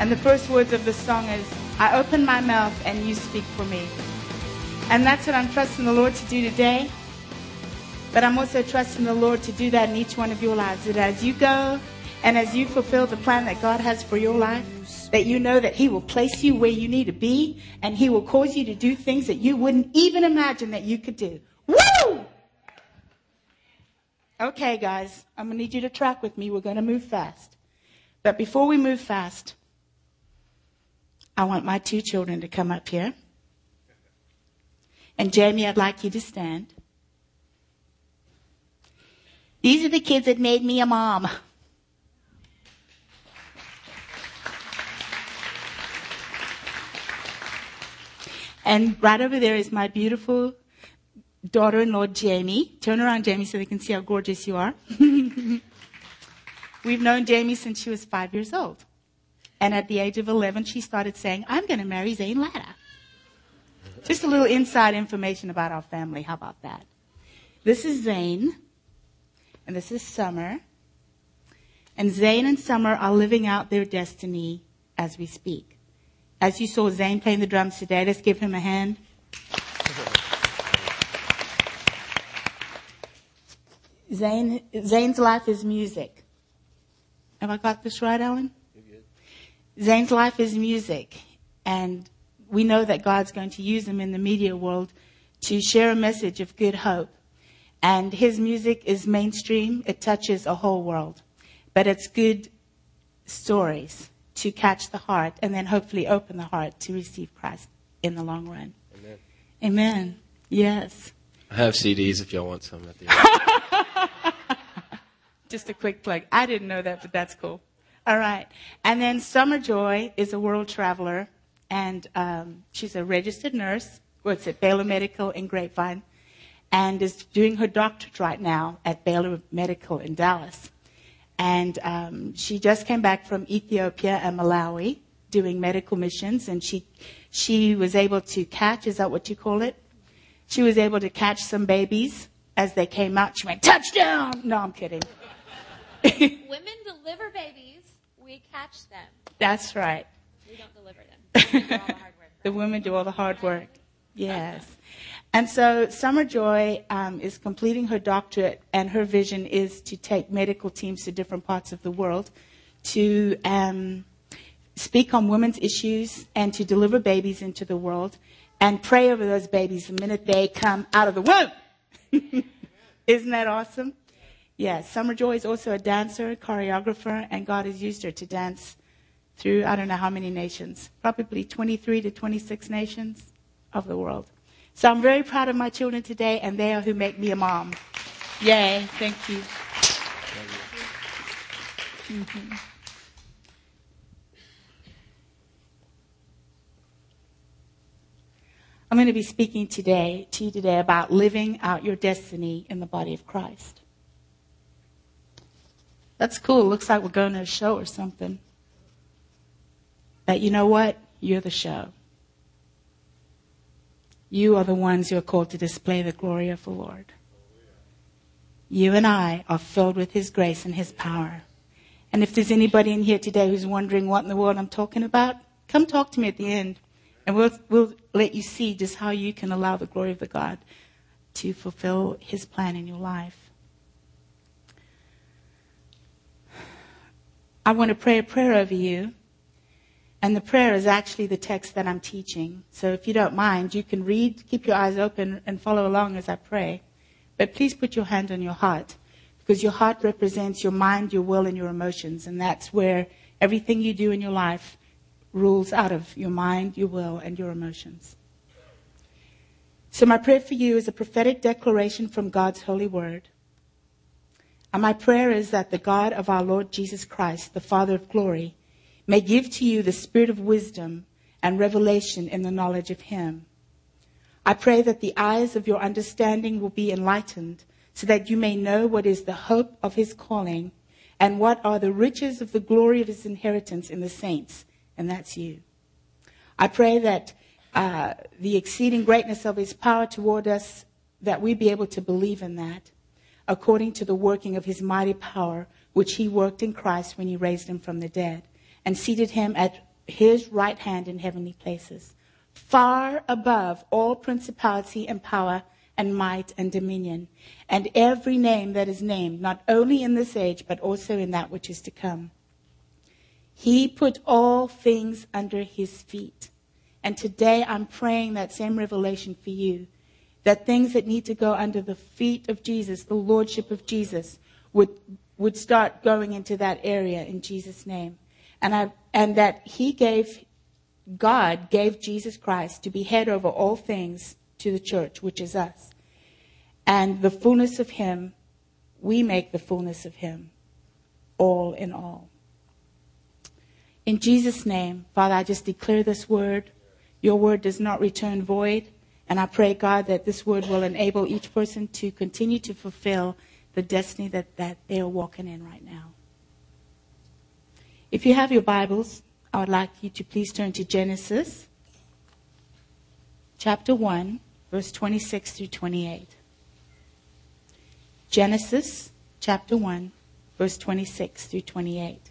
And the first words of the song is, I open my mouth and you speak for me. And that's what I'm trusting the Lord to do today. But I'm also trusting the Lord to do that in each one of your lives. That as you go and as you fulfill the plan that God has for your life, that you know that He will place you where you need to be and He will cause you to do things that you wouldn't even imagine that you could do. Woo! Okay, guys, I'm going to need you to track with me. We're going to move fast. But before we move fast, I want my two children to come up here. And Jamie, I'd like you to stand. These are the kids that made me a mom. And right over there is my beautiful daughter-in-law, Jamie. Turn around, Jamie, so they can see how gorgeous you are. We've known Jamie since she was five years old. And at the age of 11, she started saying, I'm going to marry Zane Latta. Just a little inside information about our family. How about that? This is Zane. And this is Summer. And Zane and Summer are living out their destiny as we speak. As you saw Zane playing the drums today, let's give him a hand. Zane, Zane's life is music. Have I got this right, Alan? Zane's life is music. And we know that God's going to use him in the media world to share a message of good hope. And his music is mainstream. It touches a whole world. But it's good stories to catch the heart and then hopefully open the heart to receive Christ in the long run. Amen. Amen. Yes. I have CDs if y'all want some at the end. Just a quick plug. I didn't know that, but that's cool. All right. And then Summer Joy is a world traveler, and um, she's a registered nurse. Works at Baylor Medical in Grapevine, and is doing her doctorate right now at Baylor Medical in Dallas. And um, she just came back from Ethiopia and Malawi doing medical missions, and she she was able to catch. Is that what you call it? She was able to catch some babies as they came out. She went touchdown. No, I'm kidding. Women deliver babies. We catch them. That's right. We don't deliver them. the, women do all the hard work. Yes. And so Summer Joy um, is completing her doctorate, and her vision is to take medical teams to different parts of the world to um, speak on women's issues and to deliver babies into the world and pray over those babies the minute they come out of the womb. Isn't that awesome? Yes, Summer Joy is also a dancer, choreographer, and God has used her to dance through I don't know how many nations, probably 23 to 26 nations of the world. So I'm very proud of my children today, and they are who make me a mom. Yay, thank you. Mm-hmm. I'm going to be speaking today to you today about living out your destiny in the body of Christ. That's cool. Looks like we're going to a show or something. But you know what? You're the show. You are the ones who are called to display the glory of the Lord. You and I are filled with His grace and His power. And if there's anybody in here today who's wondering what in the world I'm talking about, come talk to me at the end. And we'll, we'll let you see just how you can allow the glory of the God to fulfill His plan in your life. I want to pray a prayer over you and the prayer is actually the text that I'm teaching. So if you don't mind, you can read, keep your eyes open, and follow along as I pray. But please put your hand on your heart, because your heart represents your mind, your will, and your emotions. And that's where everything you do in your life rules out of your mind, your will, and your emotions. So my prayer for you is a prophetic declaration from God's holy word. And my prayer is that the God of our Lord Jesus Christ, the Father of glory, may give to you the spirit of wisdom and revelation in the knowledge of Him. I pray that the eyes of your understanding will be enlightened so that you may know what is the hope of His calling and what are the riches of the glory of His inheritance in the saints. And that's you. I pray that uh, the exceeding greatness of His power toward us, that we be able to believe in that according to the working of His mighty power, which He worked in Christ when He raised Him from the dead and seated him at his right hand in heavenly places, far above all principality and power and might and dominion, and every name that is named, not only in this age, but also in that which is to come. He put all things under his feet. And today I'm praying that same revelation for you. That things that need to go under the feet of Jesus, the Lordship of Jesus, would, would start going into that area in Jesus' name. And I, and that he gave, God gave Jesus Christ to be head over all things to the church, which is us. And the fullness of him, we make the fullness of him, all in all. In Jesus' name, Father, I just declare this word. Your word does not return void. And I pray, God, that this word will enable each person to continue to fulfill the destiny that, that they are walking in right now. If you have your Bibles, I would like you to please turn to Genesis chapter 1, verse 26 through 28. Genesis chapter 1, verse 26 through 28.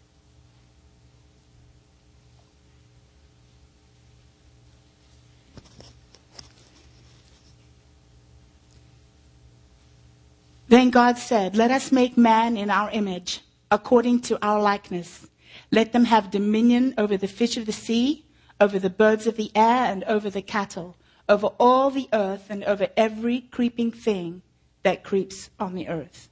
Then God said, Let us make man in our image, according to our likeness. Let them have dominion over the fish of the sea, over the birds of the air, and over the cattle, over all the earth, and over every creeping thing that creeps on the earth.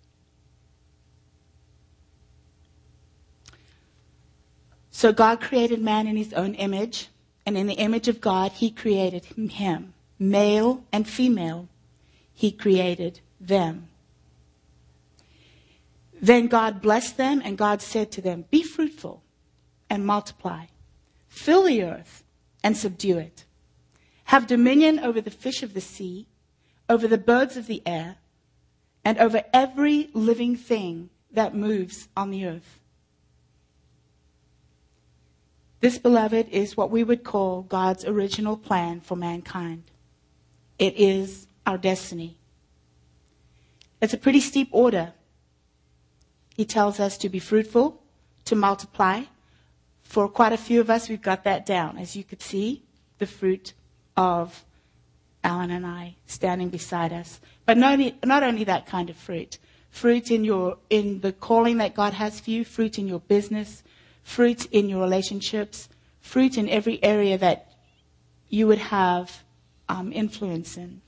So God created man in his own image, and in the image of God, he created him. Male and female, he created them. Then God blessed them, and God said to them, Be fruitful and multiply, fill the earth and subdue it. Have dominion over the fish of the sea, over the birds of the air, and over every living thing that moves on the earth. This, beloved, is what we would call God's original plan for mankind. It is our destiny. It's a pretty steep order he tells us to be fruitful, to multiply. For quite a few of us, we've got that down. As you could see, the fruit of Alan and I standing beside us. But not only, not only that kind of fruit. Fruit in your, in the calling that God has for you, fruit in your business, fruit in your relationships, fruit in every area that you would have um, influence in.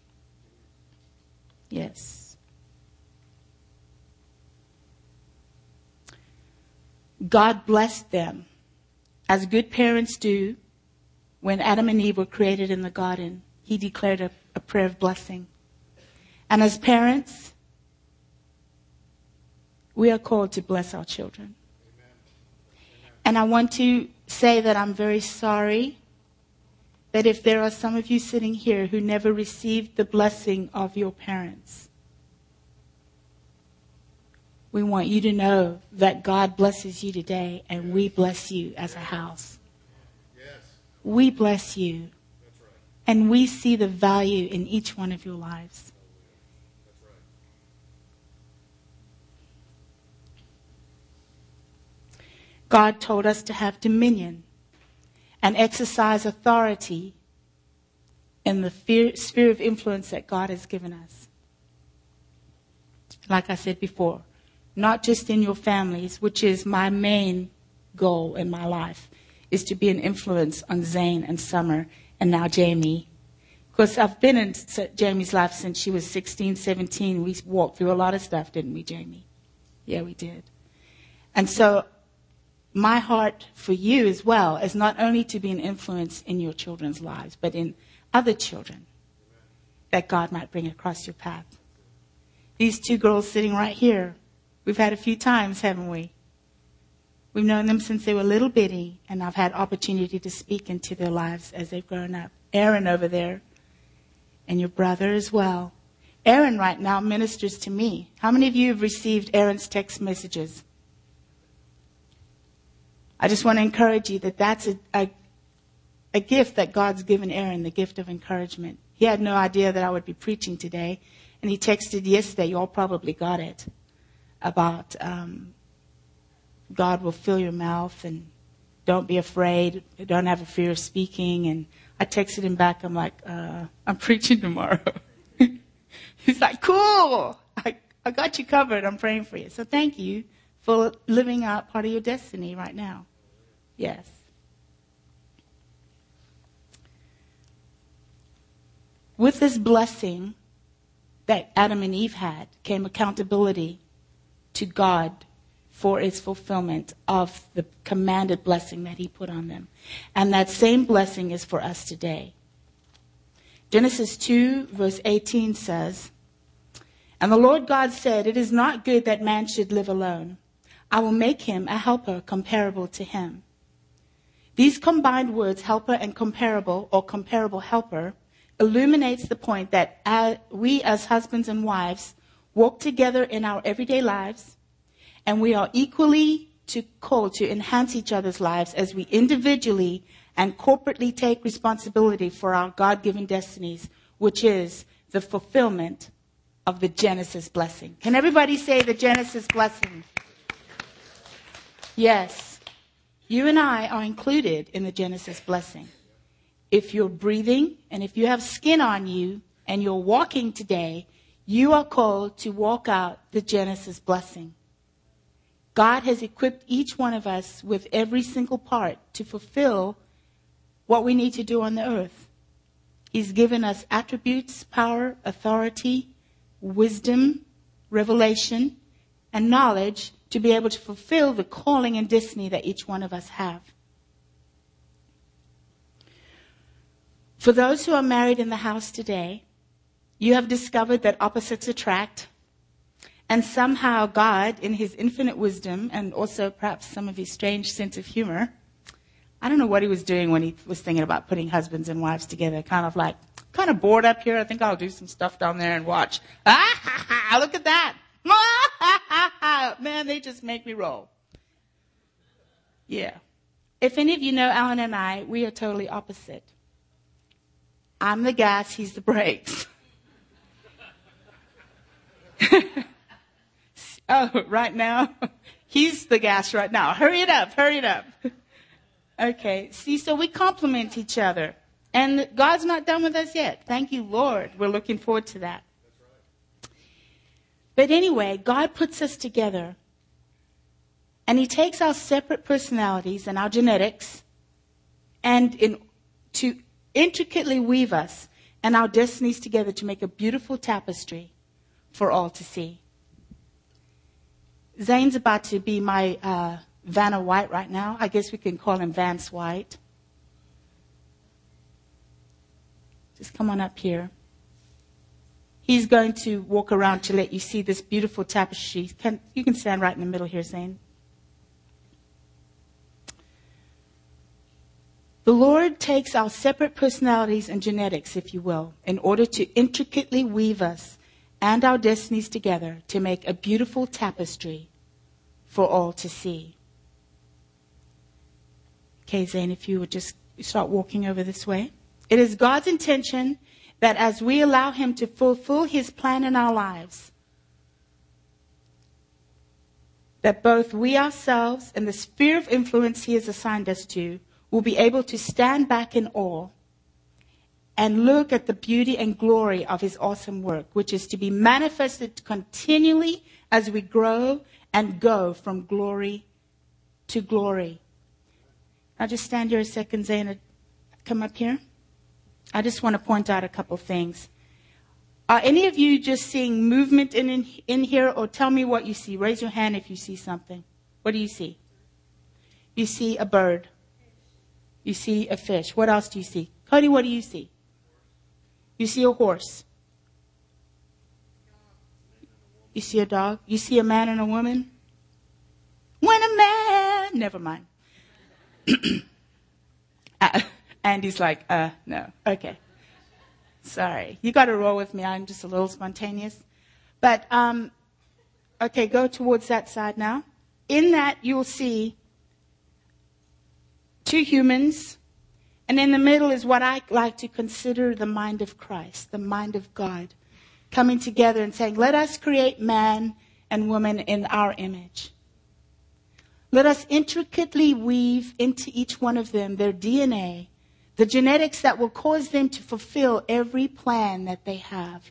Yes. God blessed them, as good parents do. When Adam and Eve were created in the garden, He declared a, a prayer of blessing. And as parents, we are called to bless our children. And I want to say that I'm very sorry that if there are some of you sitting here who never received the blessing of your parents, we want you to know that God blesses you today and we bless you as a house. We bless you. And we see the value in each one of your lives. God told us to have dominion and exercise authority in the sphere of influence that God has given us. Like I said before, not just in your families, which is my main goal in my life, is to be an influence on Zane and Summer and now Jamie. Because I've been in Jamie's life since she was 16, 17. We walked through a lot of stuff, didn't we, Jamie? Yeah, we did. And so my heart for you as well is not only to be an influence in your children's lives, but in other children that God might bring across your path. These two girls sitting right here We've had a few times, haven't we? We've known them since they were little bitty, and I've had opportunity to speak into their lives as they've grown up. Aaron over there, and your brother as well. Aaron right now ministers to me. How many of you have received Aaron's text messages? I just want to encourage you that that's a, a, a gift that God's given Aaron, the gift of encouragement. He had no idea that I would be preaching today, and he texted yesterday. You all probably got it about um, God will fill your mouth and don't be afraid. Don't have a fear of speaking. And I texted him back. I'm like, uh, I'm preaching tomorrow. He's like, cool. I, I got you covered. I'm praying for you. So thank you for living out part of your destiny right now. Yes. With this blessing that Adam and Eve had came accountability to God for its fulfillment of the commanded blessing that he put on them. And that same blessing is for us today. Genesis 2 verse 18 says, And the Lord God said, It is not good that man should live alone. I will make him a helper comparable to him. These combined words, helper and comparable, or comparable helper, illuminates the point that we as husbands and wives walk together in our everyday lives, and we are equally to called to enhance each other's lives as we individually and corporately take responsibility for our God-given destinies, which is the fulfillment of the Genesis blessing. Can everybody say the Genesis blessing? Yes. You and I are included in the Genesis blessing. If you're breathing and if you have skin on you and you're walking today, you are called to walk out the Genesis blessing. God has equipped each one of us with every single part to fulfill what we need to do on the earth. He's given us attributes, power, authority, wisdom, revelation, and knowledge to be able to fulfill the calling and destiny that each one of us have. For those who are married in the house today, you have discovered that opposites attract and somehow God, in his infinite wisdom and also perhaps some of his strange sense of humor, I don't know what he was doing when he was thinking about putting husbands and wives together. Kind of like, kind of bored up here. I think I'll do some stuff down there and watch. Ah, look at that. Man, they just make me roll. Yeah. If any of you know Alan and I, we are totally opposite. I'm the gas, he's the brakes. Oh, right now? He's the gas right now. Hurry it up, hurry it up. Okay, see, so we complement each other. And God's not done with us yet. Thank you, Lord. We're looking forward to that. But anyway, God puts us together. And He takes our separate personalities and our genetics and in, to intricately weave us and our destinies together to make a beautiful tapestry for all to see. Zane's about to be my uh, Vanna White right now. I guess we can call him Vance White. Just come on up here. He's going to walk around to let you see this beautiful tapestry. Can, you can stand right in the middle here, Zane. The Lord takes our separate personalities and genetics, if you will, in order to intricately weave us and our destinies together to make a beautiful tapestry for all to see. Okay, Zane, if you would just start walking over this way. It is God's intention that as we allow Him to fulfill His plan in our lives, that both we ourselves and the sphere of influence He has assigned us to will be able to stand back in awe and look at the beauty and glory of his awesome work, which is to be manifested continually as we grow and go from glory to glory. I'll just stand here a second, Zayna. Come up here. I just want to point out a couple things. Are any of you just seeing movement in, in, in here, or tell me what you see? Raise your hand if you see something. What do you see? You see a bird. You see a fish. What else do you see? Cody, what do you see? You see a horse. You see a dog. You see a man and a woman. When a man, never mind. uh, Andy's like, uh, no. Okay. Sorry. You got to roll with me. I'm just a little spontaneous. But, um, okay, go towards that side now. In that, you'll see two humans and in the middle is what I like to consider the mind of Christ, the mind of God, coming together and saying, let us create man and woman in our image. Let us intricately weave into each one of them their DNA, the genetics that will cause them to fulfill every plan that they have,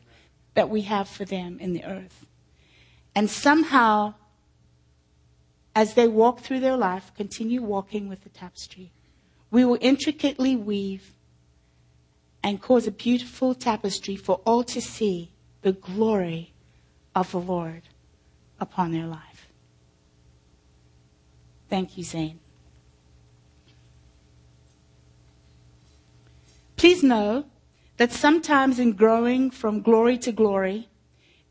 that we have for them in the earth. And somehow, as they walk through their life, continue walking with the tapestry. We will intricately weave and cause a beautiful tapestry for all to see the glory of the Lord upon their life. Thank you, Zane. Please know that sometimes in growing from glory to glory,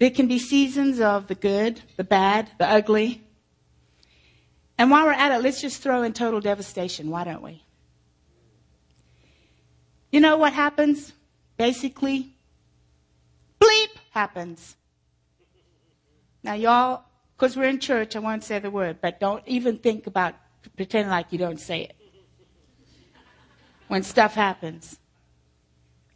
there can be seasons of the good, the bad, the ugly. And while we're at it, let's just throw in total devastation, why don't we? You know what happens? Basically, bleep happens. Now, y'all, because we're in church, I won't say the word, but don't even think about pretending like you don't say it. When stuff happens.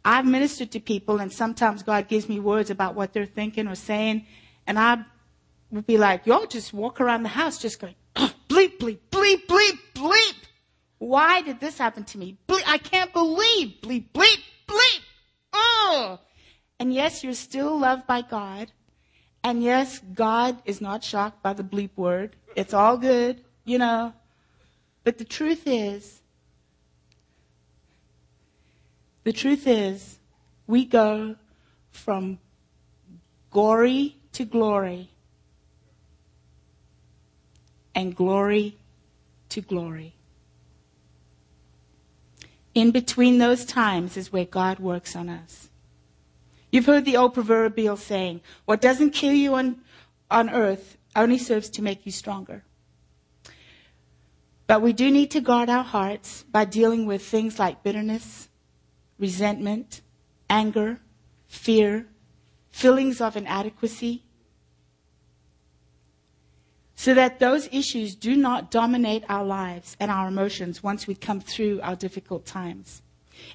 I've ministered to people, and sometimes God gives me words about what they're thinking or saying, and I would be like, y'all just walk around the house just going, bleep, bleep, bleep, bleep, bleep. Why did this happen to me? Bleep, I can't believe, bleep, bleep, bleep. Oh. And yes, you're still loved by God. And yes, God is not shocked by the bleep word. It's all good, you know. But the truth is, the truth is, we go from glory to glory and glory to glory. In between those times is where God works on us. You've heard the old proverbial saying, what doesn't kill you on, on earth only serves to make you stronger. But we do need to guard our hearts by dealing with things like bitterness, resentment, anger, fear, feelings of inadequacy, so that those issues do not dominate our lives and our emotions once we come through our difficult times.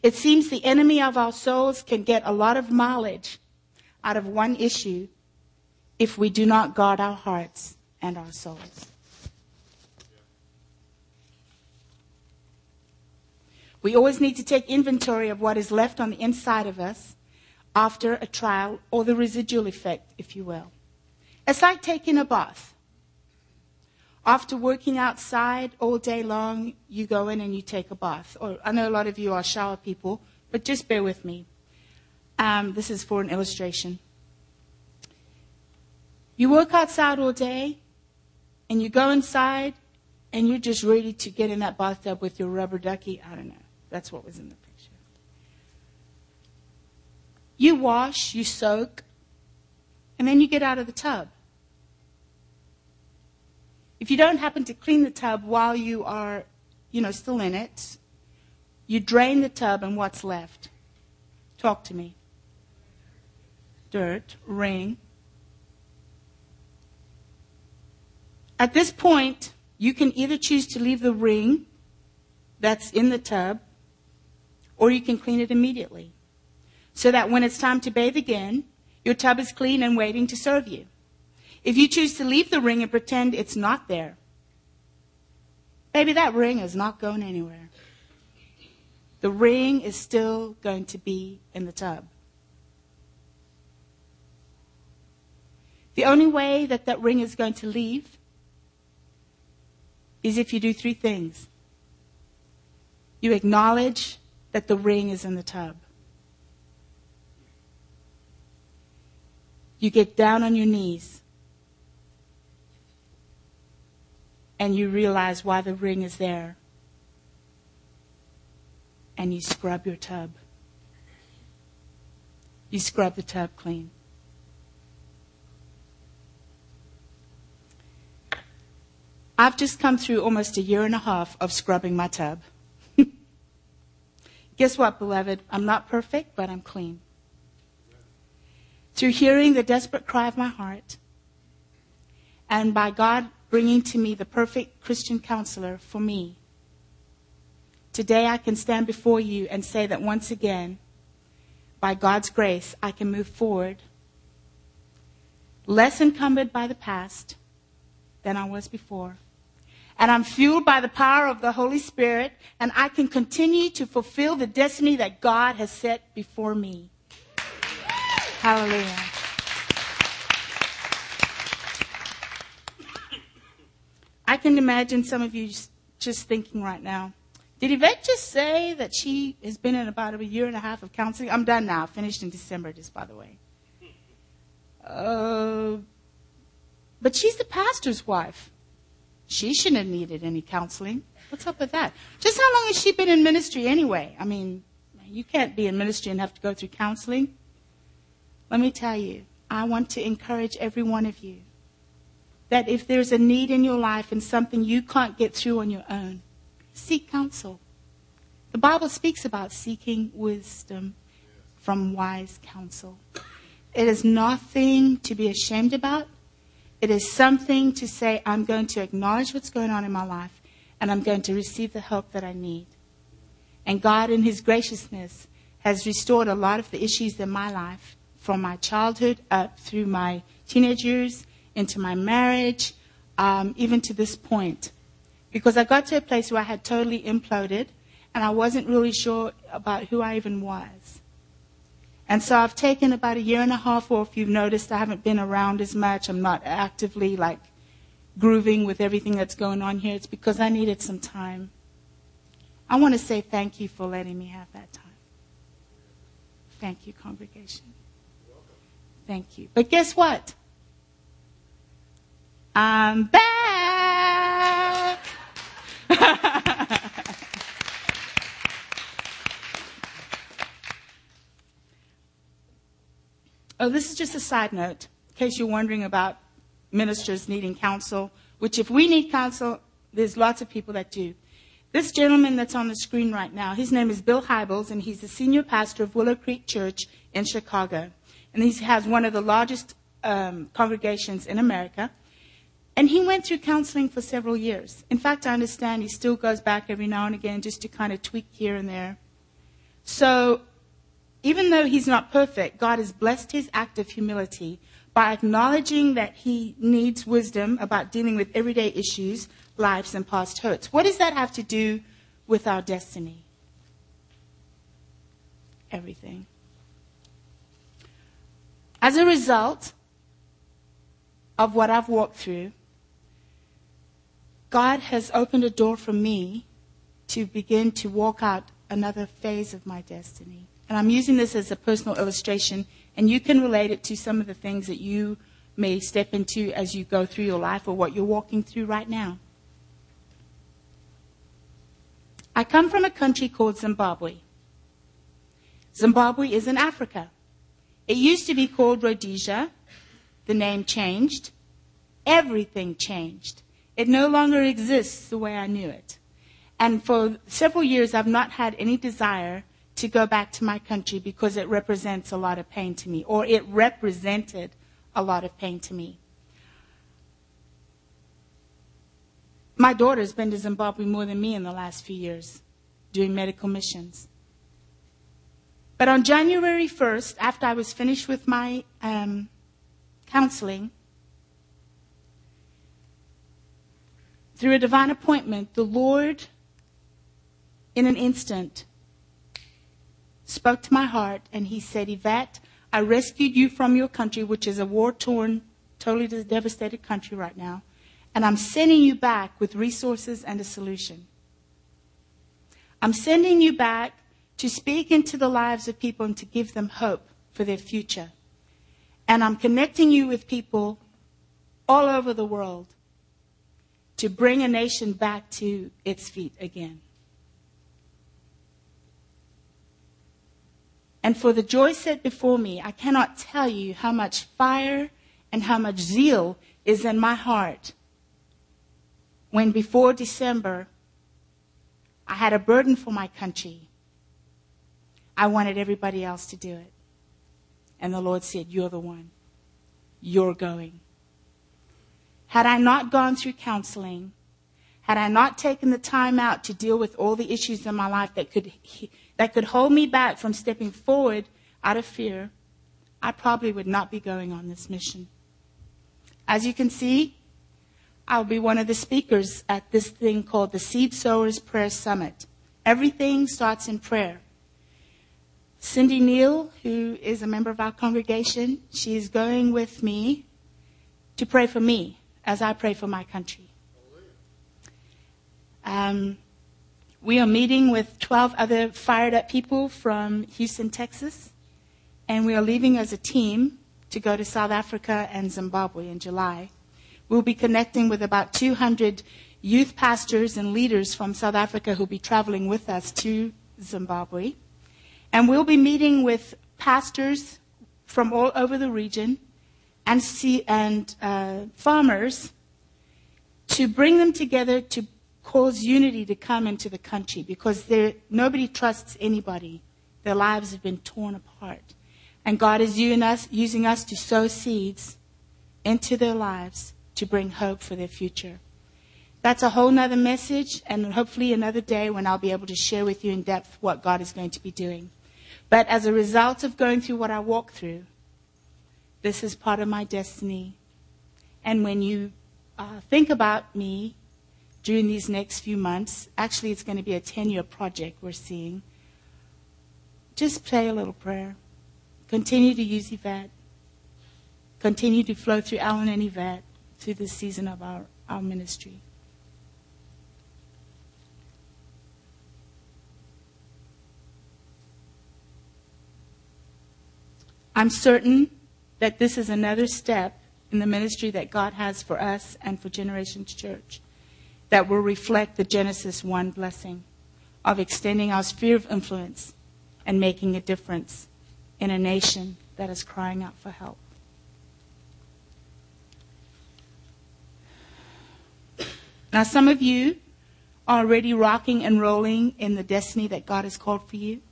It seems the enemy of our souls can get a lot of mileage out of one issue if we do not guard our hearts and our souls. We always need to take inventory of what is left on the inside of us after a trial or the residual effect, if you will. It's like taking a bath. After working outside all day long, you go in and you take a bath. Or I know a lot of you are shower people, but just bear with me. Um, this is for an illustration. You work outside all day, and you go inside, and you're just ready to get in that bathtub with your rubber ducky. I don't know. That's what was in the picture. You wash, you soak, and then you get out of the tub. If you don't happen to clean the tub while you are, you know, still in it, you drain the tub and what's left? Talk to me. Dirt, ring. At this point, you can either choose to leave the ring that's in the tub or you can clean it immediately. So that when it's time to bathe again, your tub is clean and waiting to serve you. If you choose to leave the ring and pretend it's not there, baby, that ring is not going anywhere. The ring is still going to be in the tub. The only way that that ring is going to leave is if you do three things. You acknowledge that the ring is in the tub. You get down on your knees and you realize why the ring is there. And you scrub your tub. You scrub the tub clean. I've just come through almost a year and a half of scrubbing my tub. Guess what, beloved? I'm not perfect, but I'm clean. Through hearing the desperate cry of my heart, and by God bringing to me the perfect Christian counselor for me, today I can stand before you and say that once again, by God's grace, I can move forward, less encumbered by the past than I was before, and I'm fueled by the power of the Holy Spirit, and I can continue to fulfill the destiny that God has set before me. Hallelujah. I can imagine some of you just, thinking right now, did Yvette just say that she has been in about a year and a half of counseling? I'm done now. Finished in December, just by the way. Uh, but she's the pastor's wife. She shouldn't have needed any counseling. What's up with that? Just how long has she been in ministry anyway? I mean, you can't be in ministry and have to go through counseling. Let me tell you, I want to encourage every one of you that if there's a need in your life and something you can't get through on your own, seek counsel. The Bible speaks about seeking wisdom from wise counsel. It is nothing to be ashamed about. It is something to say, I'm going to acknowledge what's going on in my life and I'm going to receive the help that I need. And God, in His graciousness, has restored a lot of the issues in my life from my childhood up through my teenage years into my marriage, um, even to this point. Because I got to a place where I had totally imploded and I wasn't really sure about who I even was. And so I've taken about a year and a half off. You've noticed I haven't been around as much. I'm not actively like grooving with everything that's going on here. It's because I needed some time. I want to say thank you for letting me have that time. Thank you, congregation. Thank you. But guess what? I'm back. oh, this is just a side note, in case you're wondering about ministers needing counsel, which if we need counsel, there's lots of people that do. This gentleman that's on the screen right now, his name is Bill Hybels, and he's the senior pastor of Willow Creek Church in Chicago. And he has one of the largest um, congregations in America. And he went through counseling for several years. In fact, I understand he still goes back every now and again just to kind of tweak here and there. So, even though he's not perfect, God has blessed his act of humility by acknowledging that he needs wisdom about dealing with everyday issues, lives, and past hurts. What does that have to do with our destiny? Everything. As a result of what I've walked through, God has opened a door for me to begin to walk out another phase of my destiny. And I'm using this as a personal illustration, and you can relate it to some of the things that you may step into as you go through your life or what you're walking through right now. I come from a country called Zimbabwe. Zimbabwe is in Africa. It used to be called Rhodesia. The name changed. Everything changed. It no longer exists the way I knew it. And for several years, I've not had any desire to go back to my country because it represents a lot of pain to me, or it represented a lot of pain to me. My daughter's been to Zimbabwe more than me in the last few years doing medical missions. But on January 1st, after I was finished with my um, counseling, through a divine appointment, the Lord, in an instant, spoke to my heart and he said, Yvette, I rescued you from your country, which is a war torn, totally devastated country right now, and I'm sending you back with resources and a solution. I'm sending you back to speak into the lives of people and to give them hope for their future. And I'm connecting you with people all over the world to bring a nation back to its feet again. And for the joy set before me, I cannot tell you how much fire and how much zeal is in my heart when before December I had a burden for my country. I wanted everybody else to do it. And the Lord said, You're the one. You're going. Had I not gone through counseling, had I not taken the time out to deal with all the issues in my life that could, that could hold me back from stepping forward out of fear, I probably would not be going on this mission. As you can see, I'll be one of the speakers at this thing called the Seed Sowers Prayer Summit. Everything starts in prayer. Cindy Neal, who is a member of our congregation, she's going with me to pray for me as I pray for my country. Um, we are meeting with 12 other fired up people from Houston, Texas, and we are leaving as a team to go to South Africa and Zimbabwe in July. We'll be connecting with about 200 youth pastors and leaders from South Africa who'll be traveling with us to Zimbabwe. And we'll be meeting with pastors from all over the region and, see, and uh, farmers to bring them together to cause unity to come into the country because nobody trusts anybody. Their lives have been torn apart. And God is us, using us to sow seeds into their lives to bring hope for their future. That's a whole nother message and hopefully another day when I'll be able to share with you in depth what God is going to be doing. But as a result of going through what I walk through, this is part of my destiny. And when you uh, think about me during these next few months, actually, it's going to be a 10 year project we're seeing. Just pray a little prayer. Continue to use Yvette. Continue to flow through Alan and Yvette through this season of our, our ministry. I'm certain that this is another step in the ministry that God has for us and for Generations Church that will reflect the Genesis 1 blessing of extending our sphere of influence and making a difference in a nation that is crying out for help. Now, some of you are already rocking and rolling in the destiny that God has called for you,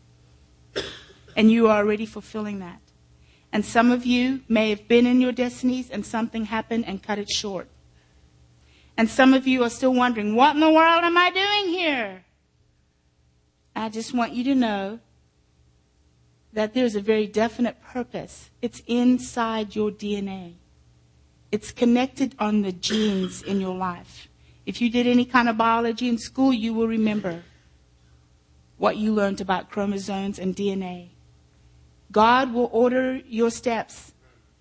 and you are already fulfilling that. And some of you may have been in your destinies and something happened and cut it short. And some of you are still wondering, what in the world am I doing here? I just want you to know that there's a very definite purpose. It's inside your DNA. It's connected on the genes in your life. If you did any kind of biology in school, you will remember what you learned about chromosomes and DNA. God will order your steps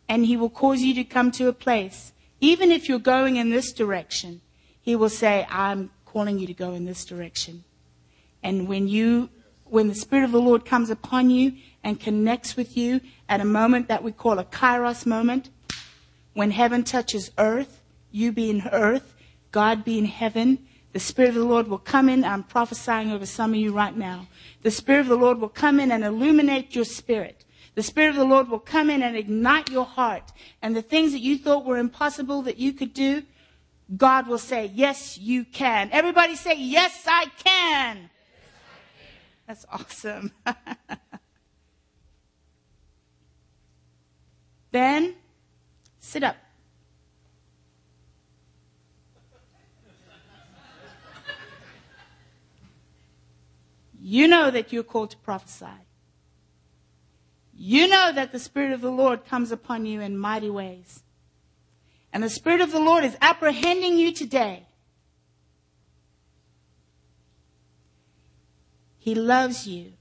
and He will cause you to come to a place. Even if you're going in this direction, He will say, I'm calling you to go in this direction. And when you, when the Spirit of the Lord comes upon you and connects with you at a moment that we call a kairos moment, when heaven touches earth, you being earth, God being heaven, the Spirit of the Lord will come in. I'm prophesying over some of you right now. The Spirit of the Lord will come in and illuminate your spirit. The Spirit of the Lord will come in and ignite your heart. And the things that you thought were impossible that you could do, God will say, Yes, you can. Everybody say, Yes, I can. Yes, I can. That's awesome. then, sit up. You know that you're called to prophesy. You know that the Spirit of the Lord comes upon you in mighty ways. And the Spirit of the Lord is apprehending you today. He loves you.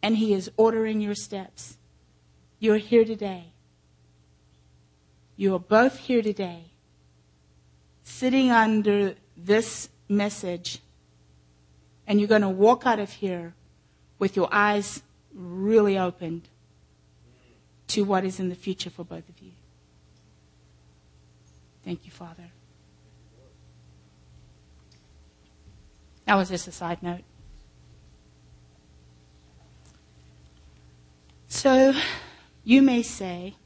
And He is ordering your steps. You're here today. You are both here today, sitting under this message and you're going to walk out of here with your eyes really opened to what is in the future for both of you. Thank you, Father. That was just a side note. So, you may say,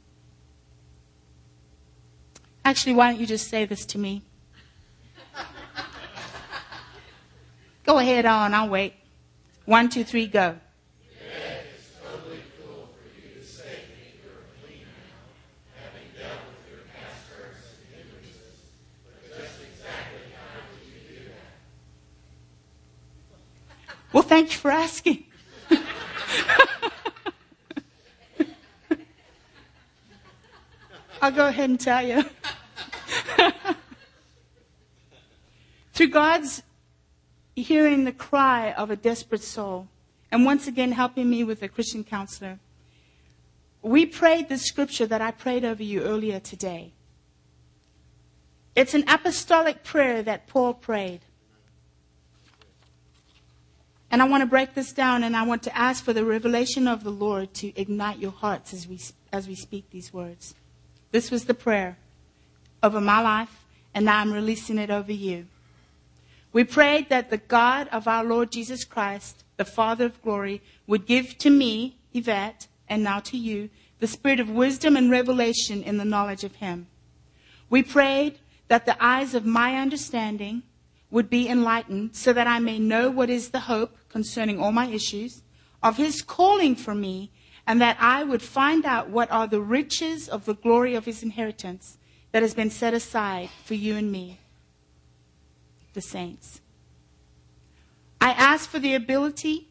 actually, why don't you just say this to me? Go ahead on, I'll wait. One, two, three, go. Well, thank you for asking. I'll go ahead and tell you. Through God's hearing the cry of a desperate soul, and once again helping me with a Christian counselor, we prayed the scripture that I prayed over you earlier today. It's an apostolic prayer that Paul prayed. And I want to break this down and I want to ask for the revelation of the Lord to ignite your hearts as we, as we speak these words. This was the prayer over my life, and now I'm releasing it over you. We prayed that the God of our Lord Jesus Christ, the Father of glory, would give to me, Yvette, and now to you, the spirit of wisdom and revelation in the knowledge of Him. We prayed that the eyes of my understanding would be enlightened so that I may know what is the hope concerning all my issues of His calling for me and that I would find out what are the riches of the glory of His inheritance that has been set aside for you and me, the saints. I ask for the ability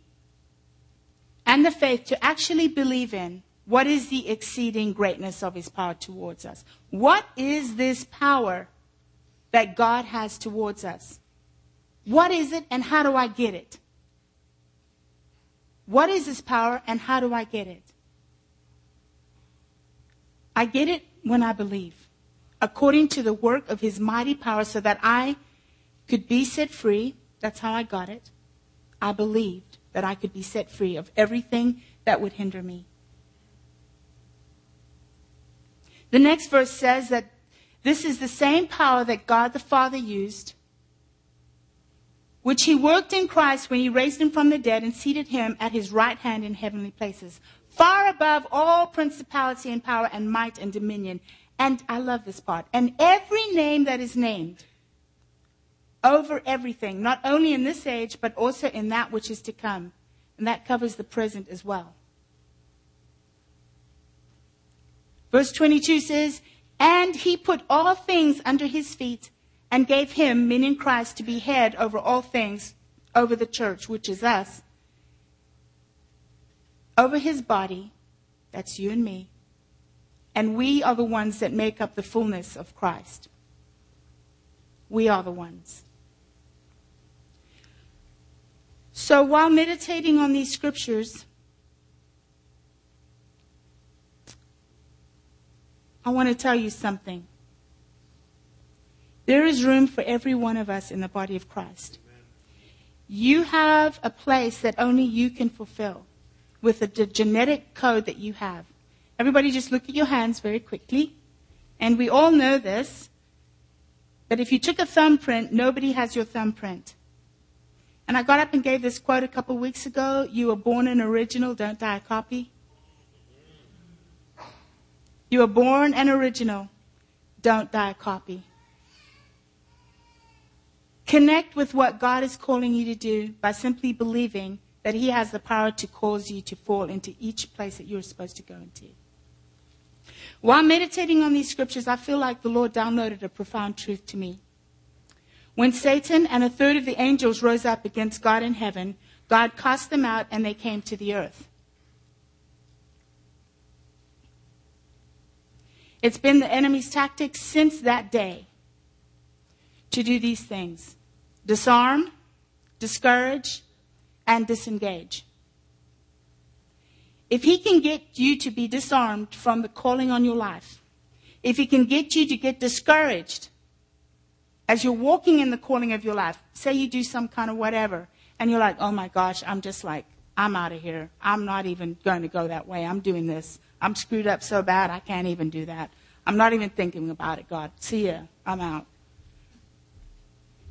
and the faith to actually believe in what is the exceeding greatness of his power towards us. What is this power that God has towards us? What is it and how do I get it? What is this power and how do I get it? I get it when I believe, according to the work of his mighty power, so that I could be set free. That's how I got it. I believed that I could be set free of everything that would hinder me. The next verse says that this is the same power that God the Father used, which he worked in Christ when he raised him from the dead and seated him at his right hand in heavenly places, far above all principality and power and might and dominion. And I love this part. And every name that is named over everything, not only in this age, but also in that which is to come. And that covers the present as well. Verse 22 says, And he put all things under his feet and gave him, meaning Christ, to be head over all things, over the church, which is us, over his body, that's you and me, and we are the ones that make up the fullness of Christ. We are the ones. So while meditating on these scriptures, I want to tell you something. There is room for every one of us in the body of Christ. You have a place that only you can fulfill with the genetic code that you have. Everybody just look at your hands very quickly. And we all know this, that if you took a thumbprint, nobody has your thumbprint. And I got up and gave this quote a couple of weeks ago You were born an original, don't die a copy. You were born an original, don't die a copy. Connect with what God is calling you to do by simply believing that He has the power to cause you to fall into each place that you're supposed to go into. While meditating on these scriptures, I feel like the Lord downloaded a profound truth to me. When Satan and a third of the angels rose up against God in heaven, God cast them out and they came to the earth. It's been the enemy's tactic since that day to do these things disarm, discourage, and disengage. If he can get you to be disarmed from the calling on your life, if he can get you to get discouraged as you're walking in the calling of your life, say you do some kind of whatever, and you're like, oh my gosh, I'm just like, I'm out of here. I'm not even going to go that way. I'm doing this. I'm screwed up so bad, I can't even do that. I'm not even thinking about it, God. See ya. I'm out.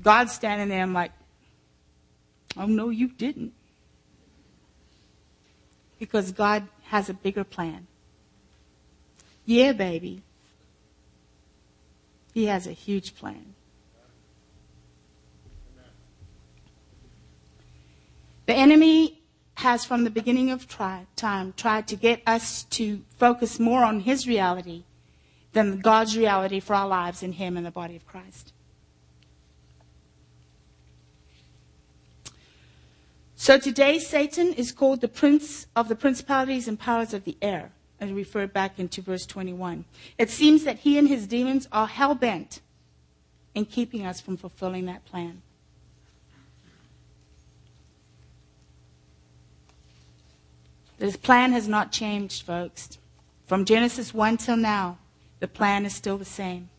God's standing there. I'm like, oh no, you didn't. Because God has a bigger plan. Yeah, baby. He has a huge plan. The enemy has, from the beginning of time, tried to get us to focus more on his reality than God's reality for our lives in him and the body of Christ. So today, Satan is called the prince of the principalities and powers of the air. I refer back into verse 21. It seems that he and his demons are hell bent in keeping us from fulfilling that plan. This plan has not changed, folks. From Genesis 1 till now, the plan is still the same.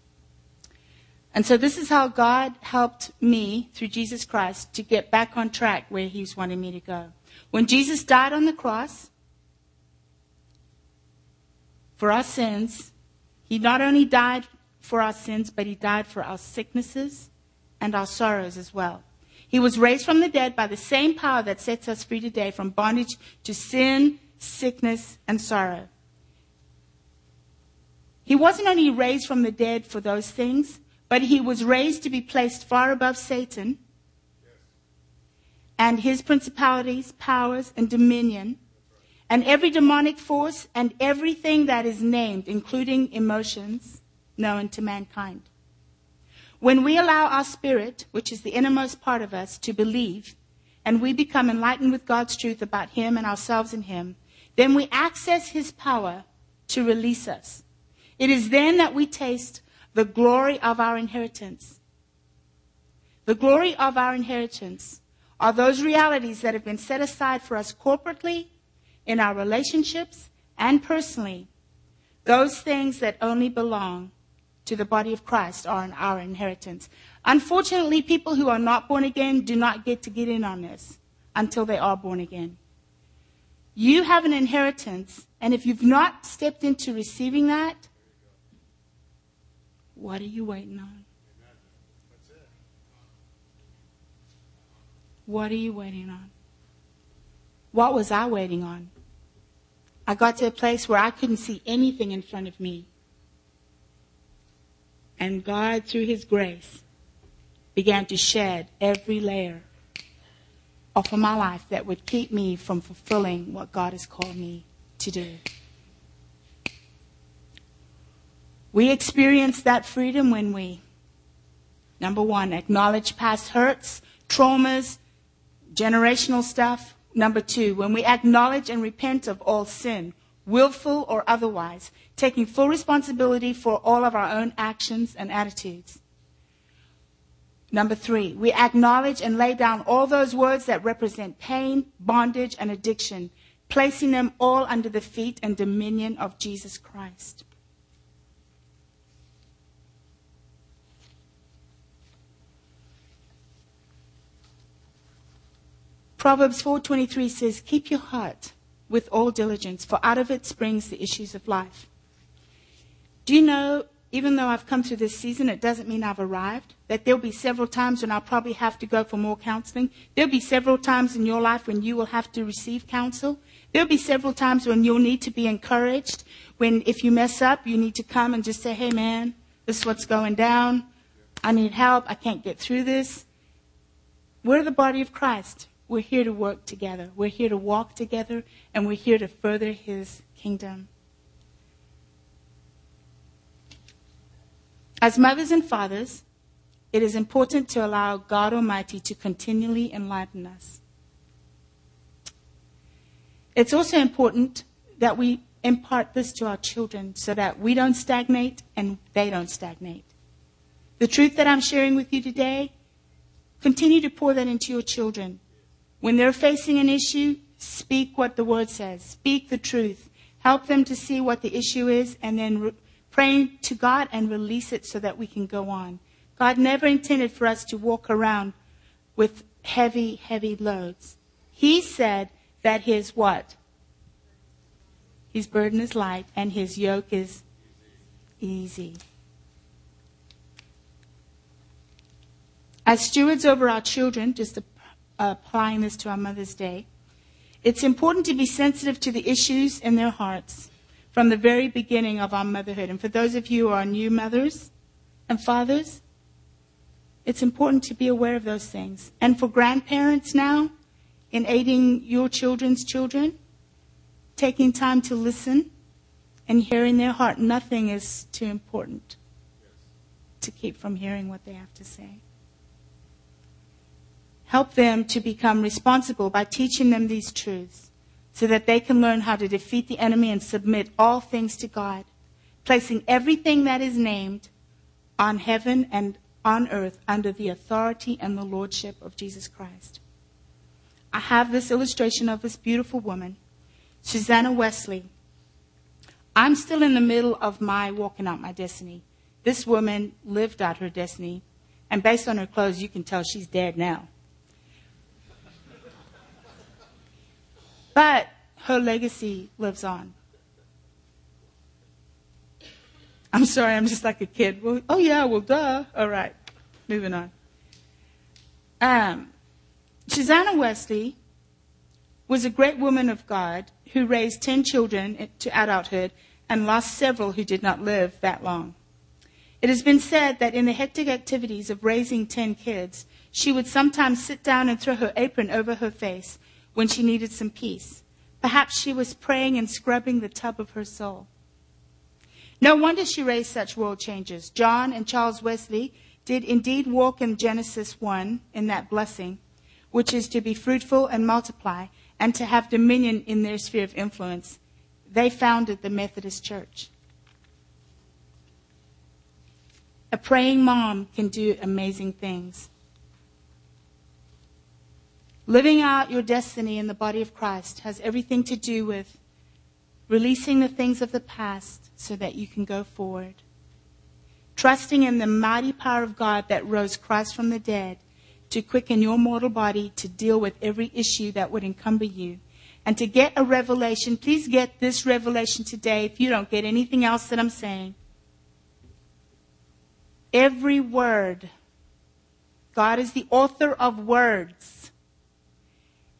And so this is how God helped me through Jesus Christ to get back on track where He's wanting me to go. When Jesus died on the cross for our sins, He not only died for our sins, but He died for our sicknesses and our sorrows as well. He was raised from the dead by the same power that sets us free today from bondage to sin, sickness, and sorrow. He wasn't only raised from the dead for those things, but he was raised to be placed far above Satan and his principalities, powers, and dominion, and every demonic force and everything that is named, including emotions known to mankind. When we allow our spirit, which is the innermost part of us, to believe, and we become enlightened with God's truth about Him and ourselves in Him, then we access His power to release us. It is then that we taste the glory of our inheritance. The glory of our inheritance are those realities that have been set aside for us corporately, in our relationships, and personally. Those things that only belong to the body of Christ are in our inheritance. Unfortunately, people who are not born again do not get to get in on this until they are born again. You have an inheritance, and if you've not stepped into receiving that, what are you waiting on? What are you waiting on? What was I waiting on? I got to a place where I couldn't see anything in front of me. And God, through His grace, began to shed every layer off of my life that would keep me from fulfilling what God has called me to do. We experience that freedom when we, number one, acknowledge past hurts, traumas, generational stuff. Number two, when we acknowledge and repent of all sin, willful or otherwise, taking full responsibility for all of our own actions and attitudes. Number three, we acknowledge and lay down all those words that represent pain, bondage, and addiction, placing them all under the feet and dominion of Jesus Christ. Proverbs 4:23 says, "Keep your heart with all diligence, for out of it springs the issues of life." Do you know, even though I've come through this season, it doesn't mean I've arrived. That there'll be several times when I'll probably have to go for more counseling. There'll be several times in your life when you will have to receive counsel. There'll be several times when you'll need to be encouraged. When if you mess up, you need to come and just say, "Hey man, this is what's going down. I need help. I can't get through this." We're the body of Christ. We're here to work together. We're here to walk together, and we're here to further His kingdom. As mothers and fathers, it is important to allow God Almighty to continually enlighten us. It's also important that we impart this to our children so that we don't stagnate and they don't stagnate. The truth that I'm sharing with you today, continue to pour that into your children. When they're facing an issue, speak what the word says. Speak the truth. Help them to see what the issue is and then re- pray to God and release it so that we can go on. God never intended for us to walk around with heavy, heavy loads. He said that his what? His burden is light and his yoke is easy. As stewards over our children, just applying this to our Mother's Day, it's important to be sensitive to the issues in their hearts from the very beginning of our motherhood. And for those of you who are new mothers and fathers, it's important to be aware of those things. And for grandparents now, in aiding your children's children, taking time to listen and hearing their heart, nothing is too important to keep from hearing what they have to say. Help them to become responsible by teaching them these truths so that they can learn how to defeat the enemy and submit all things to God, placing everything that is named on heaven and on earth under the authority and the lordship of Jesus Christ. I have this illustration of this beautiful woman. Susanna Wesley. I'm still in the middle of my walking out my destiny. This woman lived out her destiny, and based on her clothes, you can tell she's dead now. But her legacy lives on. I'm sorry, I'm just like a kid. Well, oh yeah, well duh. All right, moving on. Um, Wesley was a great woman of God who raised 10 children to adulthood and lost several who did not live that long. It has been said that in the hectic activities of raising 10 kids, she would sometimes sit down and throw her apron over her face when she needed some peace. Perhaps she was praying and scrubbing the tub of her soul. No wonder she raised such world changers. John and Charles Wesley did indeed walk in Genesis 1 in that blessing, which is to be fruitful and multiply and to have dominion in their sphere of influence. They founded the Methodist Church. A praying mom can do amazing things. Living out your destiny in the body of Christ has everything to do with releasing the things of the past so that you can go forward. Trusting in the mighty power of God that rose Christ from the dead to quicken your mortal body to deal with every issue that would encumber you. And to get a revelation, please get this revelation today if you don't get anything else that I'm saying. Every word, God is the author of words.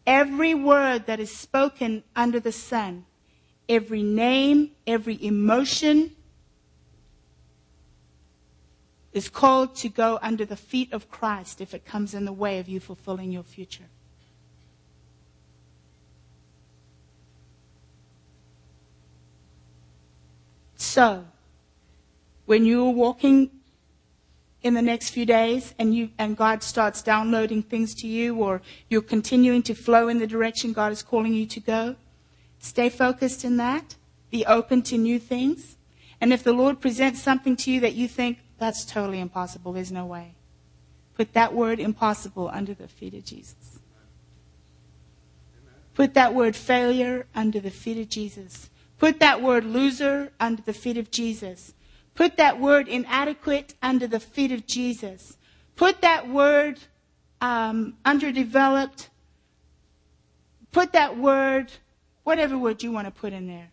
Every word that is spoken under the sun, every name, every emotion, is called to go under the feet of Christ if it comes in the way of you fulfilling your future. So, when you're walking in the next few days and you and God starts downloading things to you or you're continuing to flow in the direction God is calling you to go, stay focused in that. Be open to new things. And if the Lord presents something to you that you think, that's totally impossible. There's no way. Put that word impossible under the feet of Jesus. Put that word failure under the feet of Jesus. Put that word loser under the feet of Jesus. Put that word inadequate under the feet of Jesus. Put that word um, underdeveloped. Put that word, whatever word you want to put in there.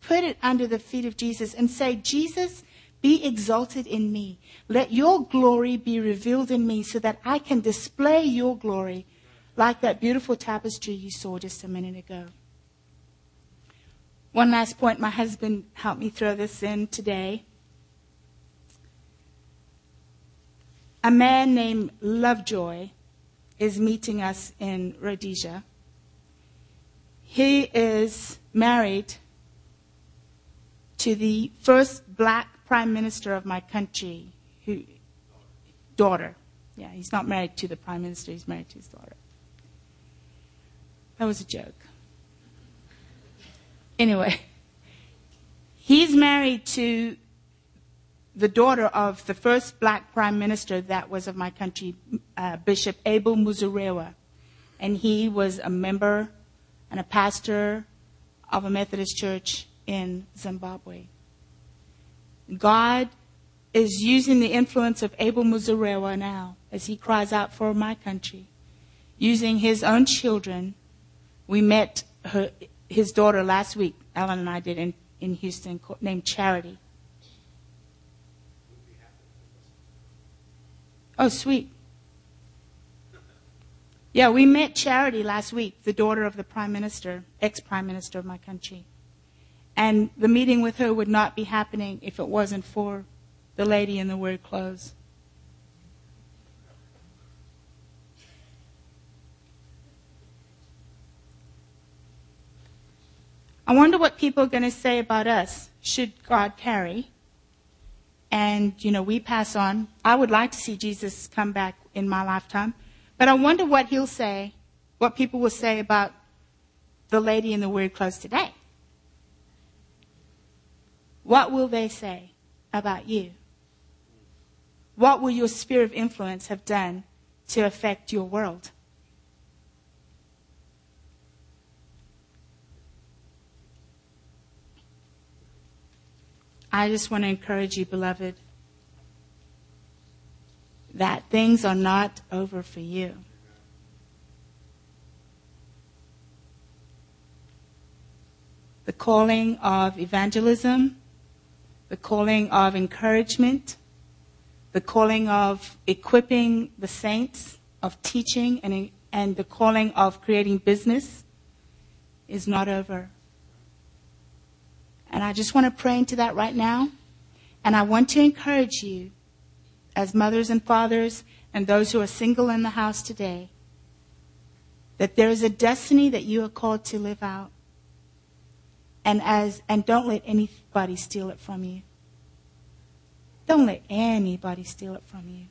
Put it under the feet of Jesus and say, Jesus, be exalted in me. Let your glory be revealed in me so that I can display your glory like that beautiful tapestry you saw just a minute ago. One last point, my husband helped me throw this in today. A man named Lovejoy is meeting us in Rhodesia. He is married to the first black prime minister of my country, who, daughter. Yeah, he's not married to the prime minister, he's married to his daughter. That was a joke. Anyway, he's married to the daughter of the first black prime minister that was of my country, uh, Bishop Abel Muzorewa. And he was a member and a pastor of a Methodist church in Zimbabwe. God is using the influence of Abel Muzorewa now as he cries out for my country. Using his own children. We met her, his daughter last week, Ellen and I did in, in Houston, named Charity. Oh, sweet. Yeah, we met Charity last week, the daughter of the Prime Minister, ex Prime Minister of my country. And the meeting with her would not be happening if it wasn't for the lady in the weird clothes. I wonder what people are going to say about us should God carry. And, you know, we pass on. I would like to see Jesus come back in my lifetime. But I wonder what he'll say, what people will say about the lady in the weird clothes today. What will they say about you? What will your sphere of influence have done to affect your world? I just want to encourage you, beloved, that things are not over for you. The calling of evangelism, the calling of encouragement, the calling of equipping the saints, of teaching, and, and the calling of creating business is not over. And I just want to pray into that right now. And I want to encourage you, as mothers and fathers, and those who are single in the house today, that there is a destiny that you are called to live out. And as and don't let anybody steal it from you. Don't let anybody steal it from you.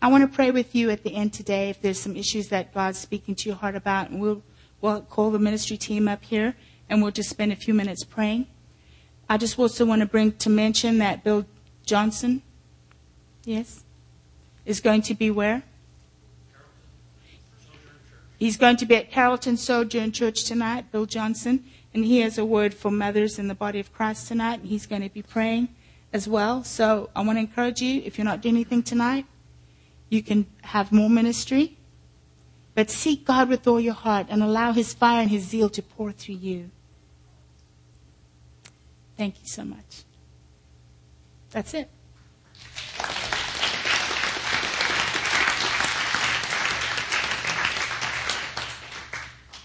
I want to pray with you at the end today if there's some issues that God's speaking to your heart about, and we'll, we'll call the ministry team up here and we'll just spend a few minutes praying. I just also want to bring to mention that Bill Johnson, yes, is going to be where? He's going to be at Carrollton Sojourn Church tonight, Bill Johnson, and he has a word for mothers in the body of Christ tonight, and he's going to be praying as well. So I want to encourage you, if you're not doing anything tonight, you can have more ministry. But seek God with all your heart and allow His fire and His zeal to pour through you. Thank you so much. That's it.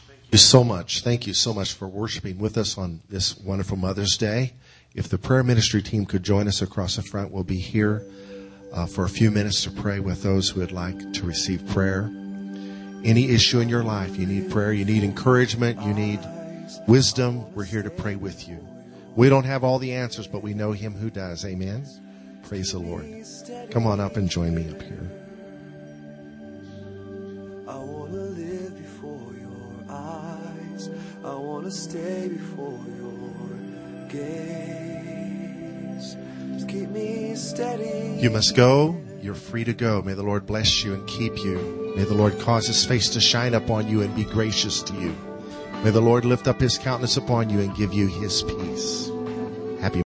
Thank you so much. Thank you so much for worshiping with us on this wonderful Mother's Day. If the prayer ministry team could join us across the front, we'll be here uh, for a few minutes to pray with those who would like to receive prayer. Any issue in your life, you need prayer, you need encouragement, you need wisdom, we're here to pray with you. We don't have all the answers, but we know Him who does. Amen. Praise the Lord. Come on up and join me up here. I wanna live before your eyes. I wanna stay before your gaze. Just keep me steady. You must go. You're free to go. May the Lord bless you and keep you. May the Lord cause his face to shine upon you and be gracious to you. May the Lord lift up his countenance upon you and give you his peace.